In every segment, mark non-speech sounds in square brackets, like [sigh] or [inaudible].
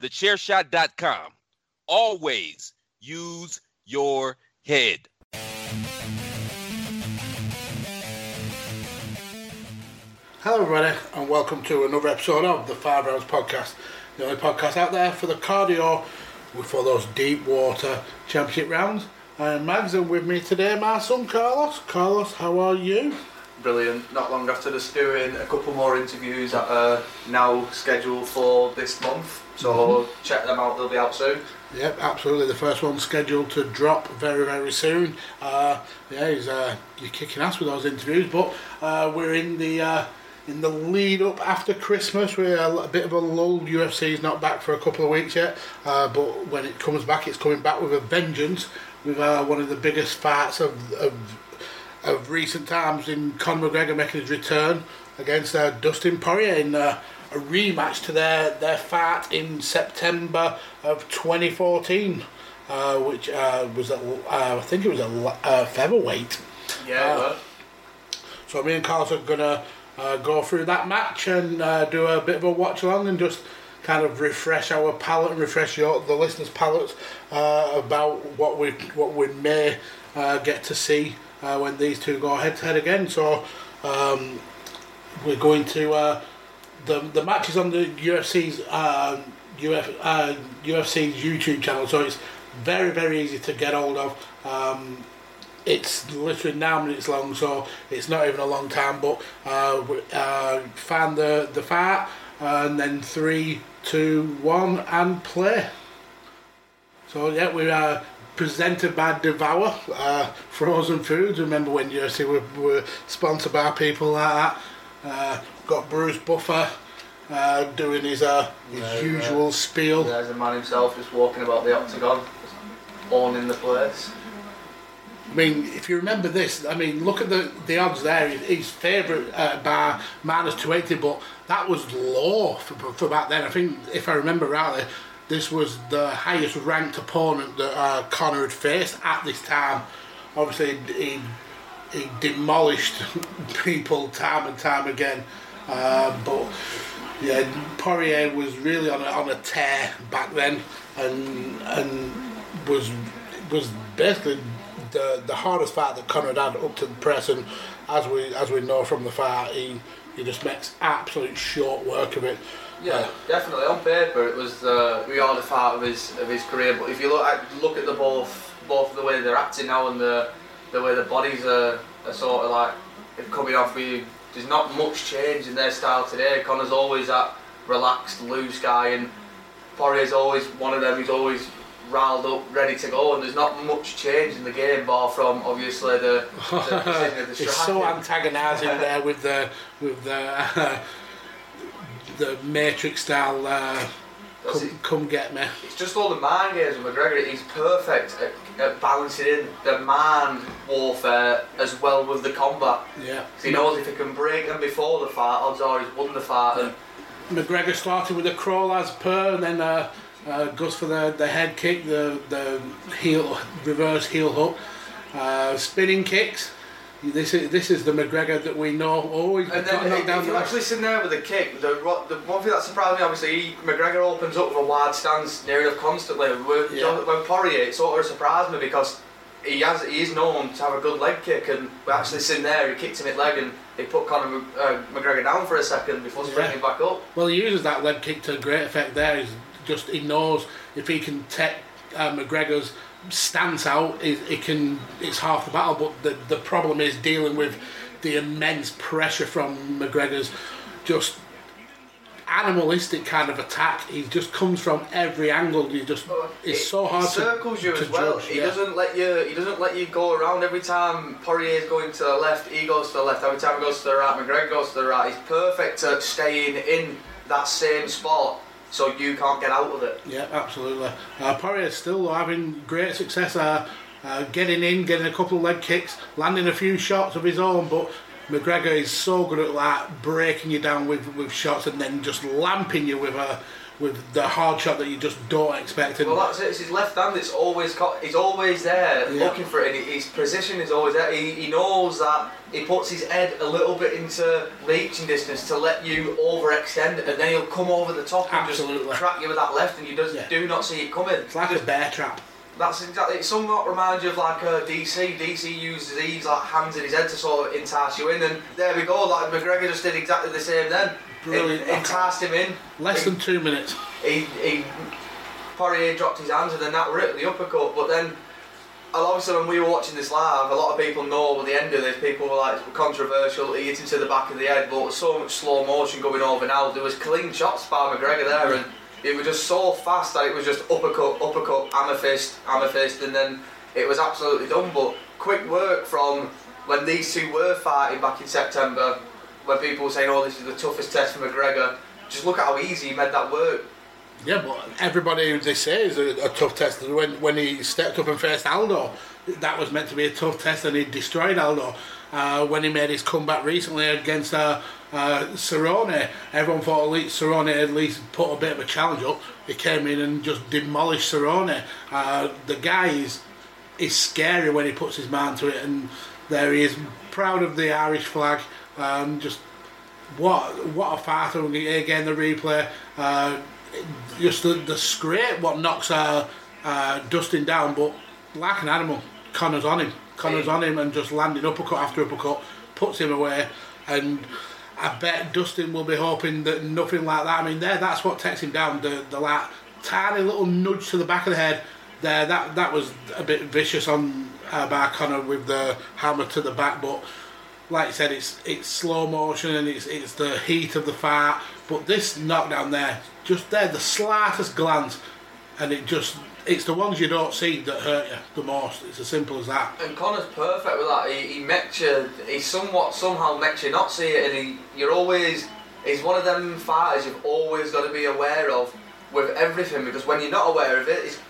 TheChairShot.com. Always use your head. Hello, everybody, and welcome to another episode of the Five Rounds Podcast, the only podcast out there for the cardio for those deep water championship rounds. I am Mags, and with me today, my son Carlos. Carlos, how are you? Brilliant. Not long after just doing a couple more interviews that are now scheduled for this month. So Mm-hmm. check them out, they'll be out soon. Yep, absolutely. The first one's scheduled to drop very, very soon. Uh, yeah, he's, uh, you're kicking ass with those interviews, but uh, we're in the uh, in the lead up after Christmas. We're a, a bit of a lull. UFC is not back for a couple of weeks yet, uh, but when it comes back, it's coming back with a vengeance. With uh, one of the biggest fights of, of of recent times in Conor McGregor making his return against uh, Dustin Poirier in uh, a rematch to their, their fight in September of 2014, uh, which uh, was uh, I think it was a uh, featherweight. Yeah, So me and Carlos are gonna uh, go through that match and uh, do a bit of a watch along and just kind of refresh our palate and refresh your, the listeners' palates uh, about what we what we may uh, get to see uh, when these two go head to head again. So um, we're going to uh, the the match is on the UFC's um, Uf, uh, UFC's YouTube channel, so it's very very easy to get hold of. Um, it's literally nine minutes long, so it's not even a long time. But uh, uh, find the the fight, and then three, two, one, and play. So yeah, we are presented by Devour uh, Frozen Foods. Remember when UFC were, were sponsored by people like that? Uh, got Bruce Buffer uh, doing his uh, his usual spiel. there's the man himself just walking about the octagon, owning the place. I mean, if you remember this, I mean, look at the, the odds there. His, his favourite uh, bar minus 280, but that was low for, for back then. I think, if I remember rightly, this was the highest ranked opponent that uh, Conor had faced at this time. Obviously, he, he demolished [laughs] people time and time again. Uh, but yeah, Poirier was really on a, on a tear back then, and and was was basically the the hardest fight that Conor had up to the press. And as we as we know from the fight, he he just makes absolute short work of it. Yeah, definitely. On paper, it was uh, the the part of his of his career. But if you look at look at the both both the way they're acting now and the the way the bodies are, are sort of like coming off, we, there's not much change in their style today. Conor's always that relaxed, loose guy, and Poirier's always one of them who's always riled up, ready to go. And there's not much change in the game, bar from obviously the, the [laughs] the It's so antagonising there with the with the [laughs] the Matrix style. Uh, come, it. come get me. It's just all the mind games with McGregor. He's perfect at, at balancing in the mind warfare as well with the combat. Yeah. he knows if he can break them before the fight, odds are he's won the fight. And McGregor started with a crawl as per, and then uh, uh, goes for the, the head kick, the the heel reverse heel hook, uh, spinning kicks. This is this is the McGregor that we know. Always And then knocked down if you the actually sit there with a kick, the, the one thing that surprised me, obviously, he, McGregor opens up with a wide stance near enough constantly. With, Yeah. When Poirier, it sort of surprised me because he has he is known to have a good leg kick, and we actually sitting there, he kicked him in leg, and he put Conor uh, McGregor down for a second before springing Yeah. back up. Well, he uses that leg kick to great effect. There, he's just he knows if he can take uh, McGregor's stance out, it, it can. It's half the battle. But the the problem is dealing with the immense pressure from McGregor's just animalistic kind of attack. He just comes from every angle. You just it's It- so hard he to circles you to as well. he yeah. doesn't let you. He doesn't let you go around every time. Poirier's going to the left. He goes to the left. Every time he goes to the right, McGregor goes to the right. He's perfect at staying in that same spot, so you can't get out of it. Yeah, absolutely. Uh, Poirier's still having great success, uh, uh, getting in, getting a couple of leg kicks, landing a few shots of his own, but McGregor is so good at that, breaking you down with, with shots and then just lamping you with a with the hard shot that you just don't expect. And Well, that's it. It's his left hand. It's always co- he's always there Yeah. looking for it. And his position is always there. He, he knows that he puts his head a little bit into reaching distance to let you overextend, and then he'll come over the top and just crack you with that left, and you just Yeah. do not see it coming. it's like a bear trap. That's exactly. It somewhat reminds you of like uh, a DC. DC uses these like hands in his head to sort of entice you in, and there we go. Like McGregor just did exactly the same then. Brilliant. It, enticed him in. Less He- than two minutes. he, he Poirier dropped his hands and then that were it, the uppercut. But then, obviously, when we were watching this live, a lot of people know at the end of this, people were like controversial, he hit him to the back of the head, but so much slow motion going over now. There was clean shots by McGregor there, and it was just so fast that it was just uppercut, uppercut, hammer fist, hammer fist, and then it was absolutely done. But quick work from when these two were fighting back in September, when people were saying, "Oh, this is the toughest test for McGregor." Just look at how easy he made that work. Yeah, but everybody who they say is a, a tough test. When when he stepped up and faced Aldo, that was meant to be a tough test, and he destroyed Aldo. Uh, when he made his comeback recently against uh, uh, Cerrone, everyone thought at least Cerrone at least put a bit of a challenge up. He came in and just demolished Cerrone. Uh, the guy is is scary when he puts his mind to it, and there he is, proud of the Irish flag. Um, just what what a fighter! Again, the replay. Uh, just the, the scrape what knocks uh, uh, Dustin down, but like an animal, Conor's on him. Conor's on him and just landing uppercut after uppercut, puts him away, and I bet Dustin will be hoping that nothing like that. I mean, there that's what takes him down. The the like tiny little nudge to the back of the head. There, that that was a bit vicious on uh, by Conor with the hammer to the back, but like I said, it's it's slow motion and it's it's the heat of the fight. But this knockdown there, just there, the slightest glance, and it just it's the ones you don't see that hurt you the most. It's as simple as that. And Conor's perfect with that. He, he makes you, he somewhat somehow makes you not see it, and he, you're always, he's one of them fighters you've always got to be aware of with everything because when you're not aware of it, he's,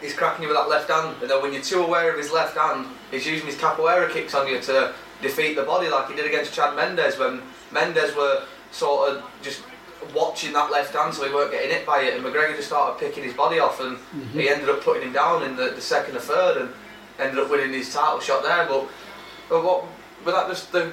he's cracking you with that left hand, and then when you're too aware of his left hand, he's using his capoeira kicks on you to defeat the body like he did against Chad Mendes when Mendes were sort of just watching that left hand so he weren't getting hit by it and McGregor just started picking his body off and he mhm. ended up putting him down in the, the second or third and ended up winning his title shot there. But, but what but that just the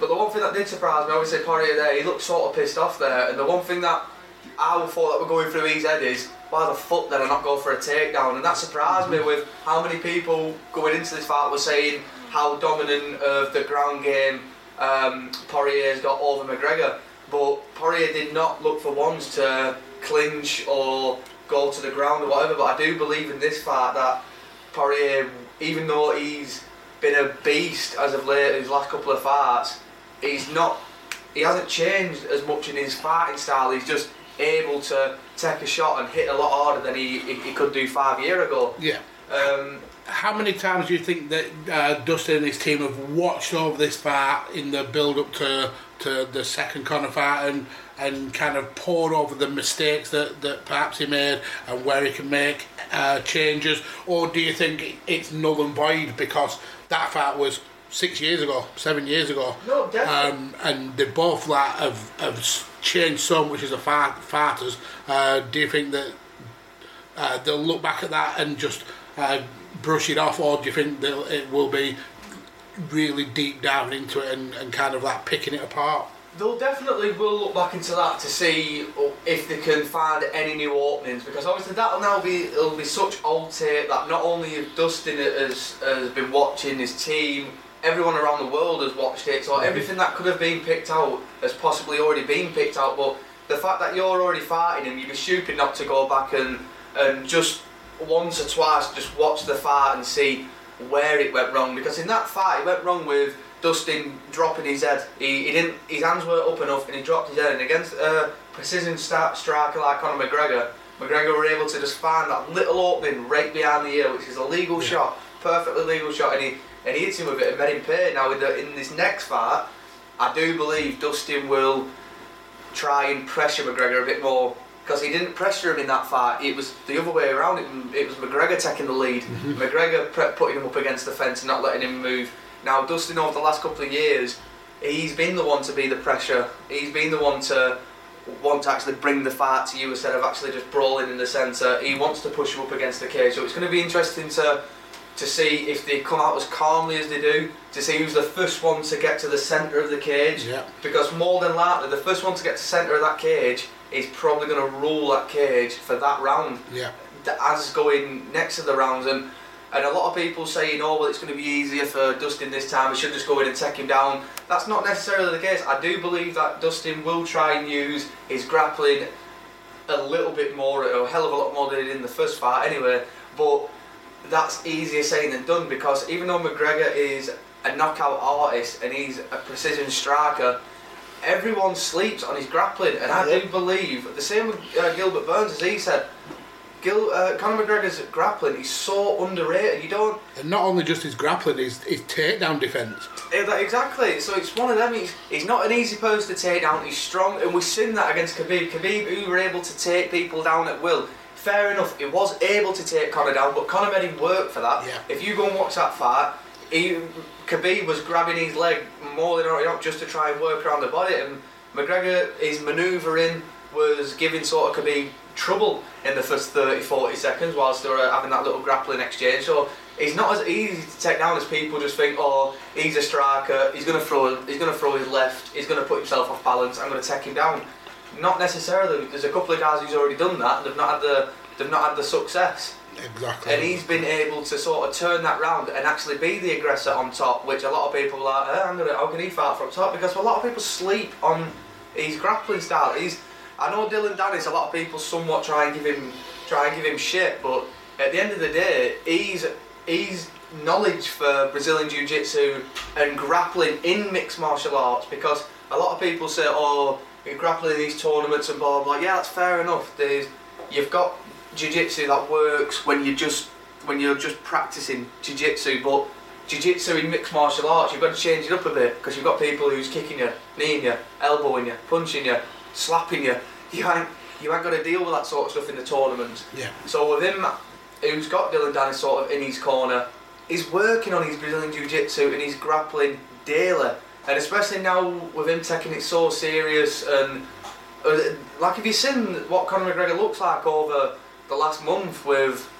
But the one thing that did surprise me, obviously Poirier there, he looked sort of pissed off there. And the one thing that I thought that were going through his head is, why the fuck did I not go for a takedown? And that surprised me with how many people going into this fight were saying how dominant of the ground game um, Poirier's got over McGregor. But Poirier did not look for once to clinch or go to the ground or whatever. But I do believe in this fight that Poirier, even though he's been a beast as of late in his last couple of fights, he's not. He hasn't changed as much in his fighting style. He's just able to take a shot and hit a lot harder than he, he, he could do five years ago. Yeah. Um, How many times do you think that uh, Dustin and his team have watched over this fight in the build up to to the second Conor fight and and kind of poured over the mistakes that, that perhaps he made and where he can make uh, changes, or do you think it's null and void because that fight was six years ago, seven years ago? No, definitely. Um, and they both like have, have changed so much as a fight, fighters. Uh, do you think that uh, they'll look back at that and just uh, brush it off, or do you think they'll, it will be really deep down into it and, and kind of like picking it apart? They'll definitely will look back into that to see if they can find any new openings because obviously that'll now be it'll be such old tape that not only Dustin has, has been watching his team, everyone around the world has watched it, so mm-hmm. everything that could have been picked out has possibly already been picked out. But the fact that you're already fighting him, you'd be stupid not to go back and and just once or twice just watch the fight and see where it went wrong because in that fight it went wrong with Dustin dropping his head. He, he didn't his hands weren't up enough and he dropped his head and against a precision start striker like Conor McGregor, McGregor were able to just find that little opening right behind the ear, which is a legal shot, perfectly legal shot, and he and he hits him with it and made him pay. Now in, the, in this next fight, I do believe Dustin will try and pressure McGregor a bit more because he didn't pressure him in that fight. It was the other way around. It, it was McGregor taking the lead. Mm-hmm. McGregor pre- putting him up against the fence and not letting him move. Now Dustin over the last couple of years, he's been the one to be the pressure. He's been the one to want to actually bring the fight to you instead of actually just brawling in the centre. He wants to push you up against the cage. So it's going to be interesting to to see if they come out as calmly as they do, to see who's the first one to get to the centre of the cage. Yeah. Because more than likely, the first one to get to the centre of that cage is probably going to rule that cage for that round. Yeah. As going next to the rounds, and and a lot of people saying, oh well, it's going to be easier for Dustin this time. We should just go in and take him down. That's not necessarily the case. I do believe that Dustin will try and use his grappling a little bit more, or a hell of a lot more than he did in the first fight, anyway. But that's easier saying than done because even though McGregor is a knockout artist and he's a precision striker, everyone sleeps on his grappling, and I do believe the same with uh, Gilbert Burns as he said. Gil, uh, Conor McGregor's grappling is so underrated. You don't And not only just his grappling, his, his takedown defence. Yeah, exactly. So it's one of them. He's, he's not an easy person to take down. He's strong, and we've seen that against Khabib. Khabib, who were able to take people down at will. Fair enough, he was able to take Conor down, but Conor made him work for that. Yeah. If you go and watch that fight, he, Khabib was grabbing his leg more than not just to try and work around the body, and McGregor, is manoeuvring was giving sort of Khabib trouble in the first 30, 40 seconds whilst they were having that little grappling exchange. So he's not as easy to take down as people just think. Oh, he's a striker. He's gonna throw. He's gonna throw his left. He's gonna put himself off balance. I'm gonna take him down. Not necessarily. There's a couple of guys who's already done that. And they've not had the. They've not had the success. Exactly. And he's been able to sort of turn that round and actually be the aggressor on top, which a lot of people are like, eh, I'm gonna, how can he fight from top? Because a lot of people sleep on his grappling style. He's, I know Dillon Danis, a lot of people somewhat try and give him, try and give him shit, but at the end of the day, he's, he's knowledge for Brazilian Jiu-Jitsu and grappling in mixed martial arts because a lot of people say, oh, you're grappling in these tournaments and blah blah. Yeah, that's fair enough. There's, you've got jiu-jitsu that works when you just when you're just practicing jiu-jitsu, but jiu-jitsu in mixed martial arts, you've got to change it up a bit because you've got people who's kicking you, kneeing you, elbowing you, punching you, slapping you. [laughs] You ain't, you ain't got to deal with that sort of stuff in the tournament. Yeah. So with him, who's got Dillon Danis sort of in his corner, he's working on his Brazilian Jiu-Jitsu and he's grappling daily. And especially now with him taking it so serious and uh, like have you seen what Conor McGregor looks like over the last month with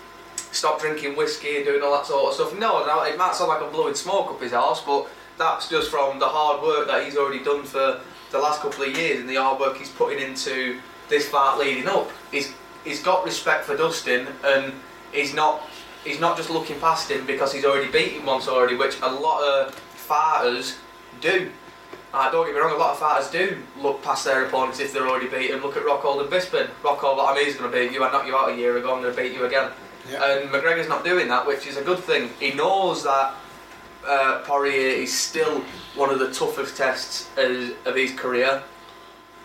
stop drinking whiskey and doing all that sort of stuff? No, no it might sound like I'm blowing smoke up his arse, but that's just from the hard work that he's already done for the last couple of years and the hard work he's putting into this fight leading up. He's he's got respect for Dustin and he's not he's not just looking past him because he's already beaten once already, which a lot of fighters do. Uh, don't get me wrong, a lot of fighters do look past their opponents if they're already beaten. Look at Rockhold and Bisping. Rockhold, I mean, going to beat you. I knocked you out a year ago. I'm going to beat you again. Yeah. And McGregor's not doing that, which is a good thing. He knows that uh, Poirier is still one of the toughest tests as, of his career,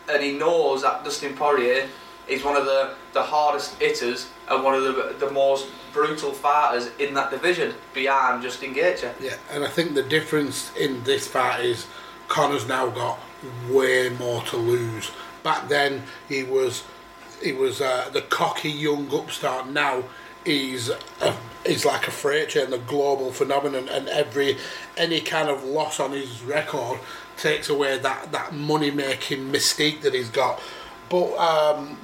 and he knows that Dustin Poirier is one of the, the hardest hitters and one of the the most brutal fighters in that division behind Justin Gaethje. Yeah, and I think the difference in this fight is Conor's now got way more to lose. Back then, he was he was uh, the cocky young upstart. Now a, he's [clears throat] like a freight train, the global phenomenon, and every any kind of loss on his record takes away that that money making mystique that he's got. But um,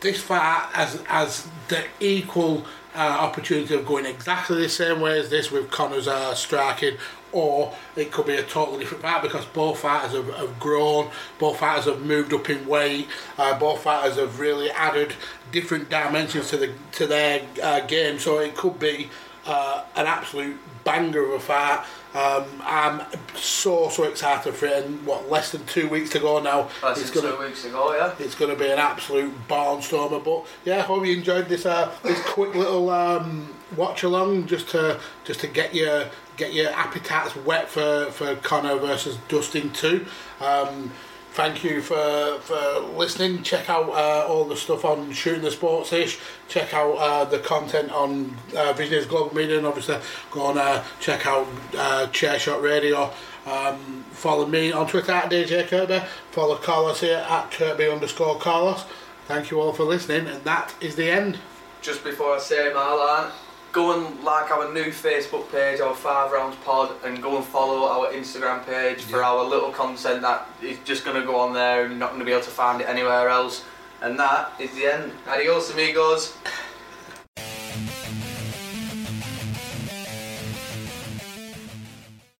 this fight has has the equal uh, opportunity of going exactly the same way as this with Conor's uh, striking, or it could be a totally different fight because both fighters have, have grown, both fighters have moved up in weight, uh, both fighters have really added different dimensions to the to their uh, game. So it could be uh, an absolute banger of a fight. Um, I'm so so excited for it, and what less than two weeks to go now. That's it's gonna two weeks ago, yeah. it's going to be an absolute barnstormer. But yeah, hope you enjoyed this uh, this quick little um, watch along just to just to get your get your appetites wet for for Conor versus Dustin two. Um, thank you for for listening. Check out uh, all the stuff on shooting the sports ish. Check out uh, the content on uh, Visionaries Global Media, and obviously go on uh, check out uh, Chairshot Radio. Um, follow me on Twitter at DJ Kirby. Follow Carlos here at Kirby underscore Carlos. Thank you all for listening, and that is the end. Just before I say my line, go and like our new Facebook page, our Five Rounds Pod, and go and follow our Instagram page for our little content that is just going to go on there and you're not going to be able to find it anywhere else. And that is the end. Adios, amigos.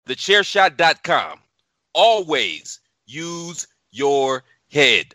TheChairShot.com. Always use your head.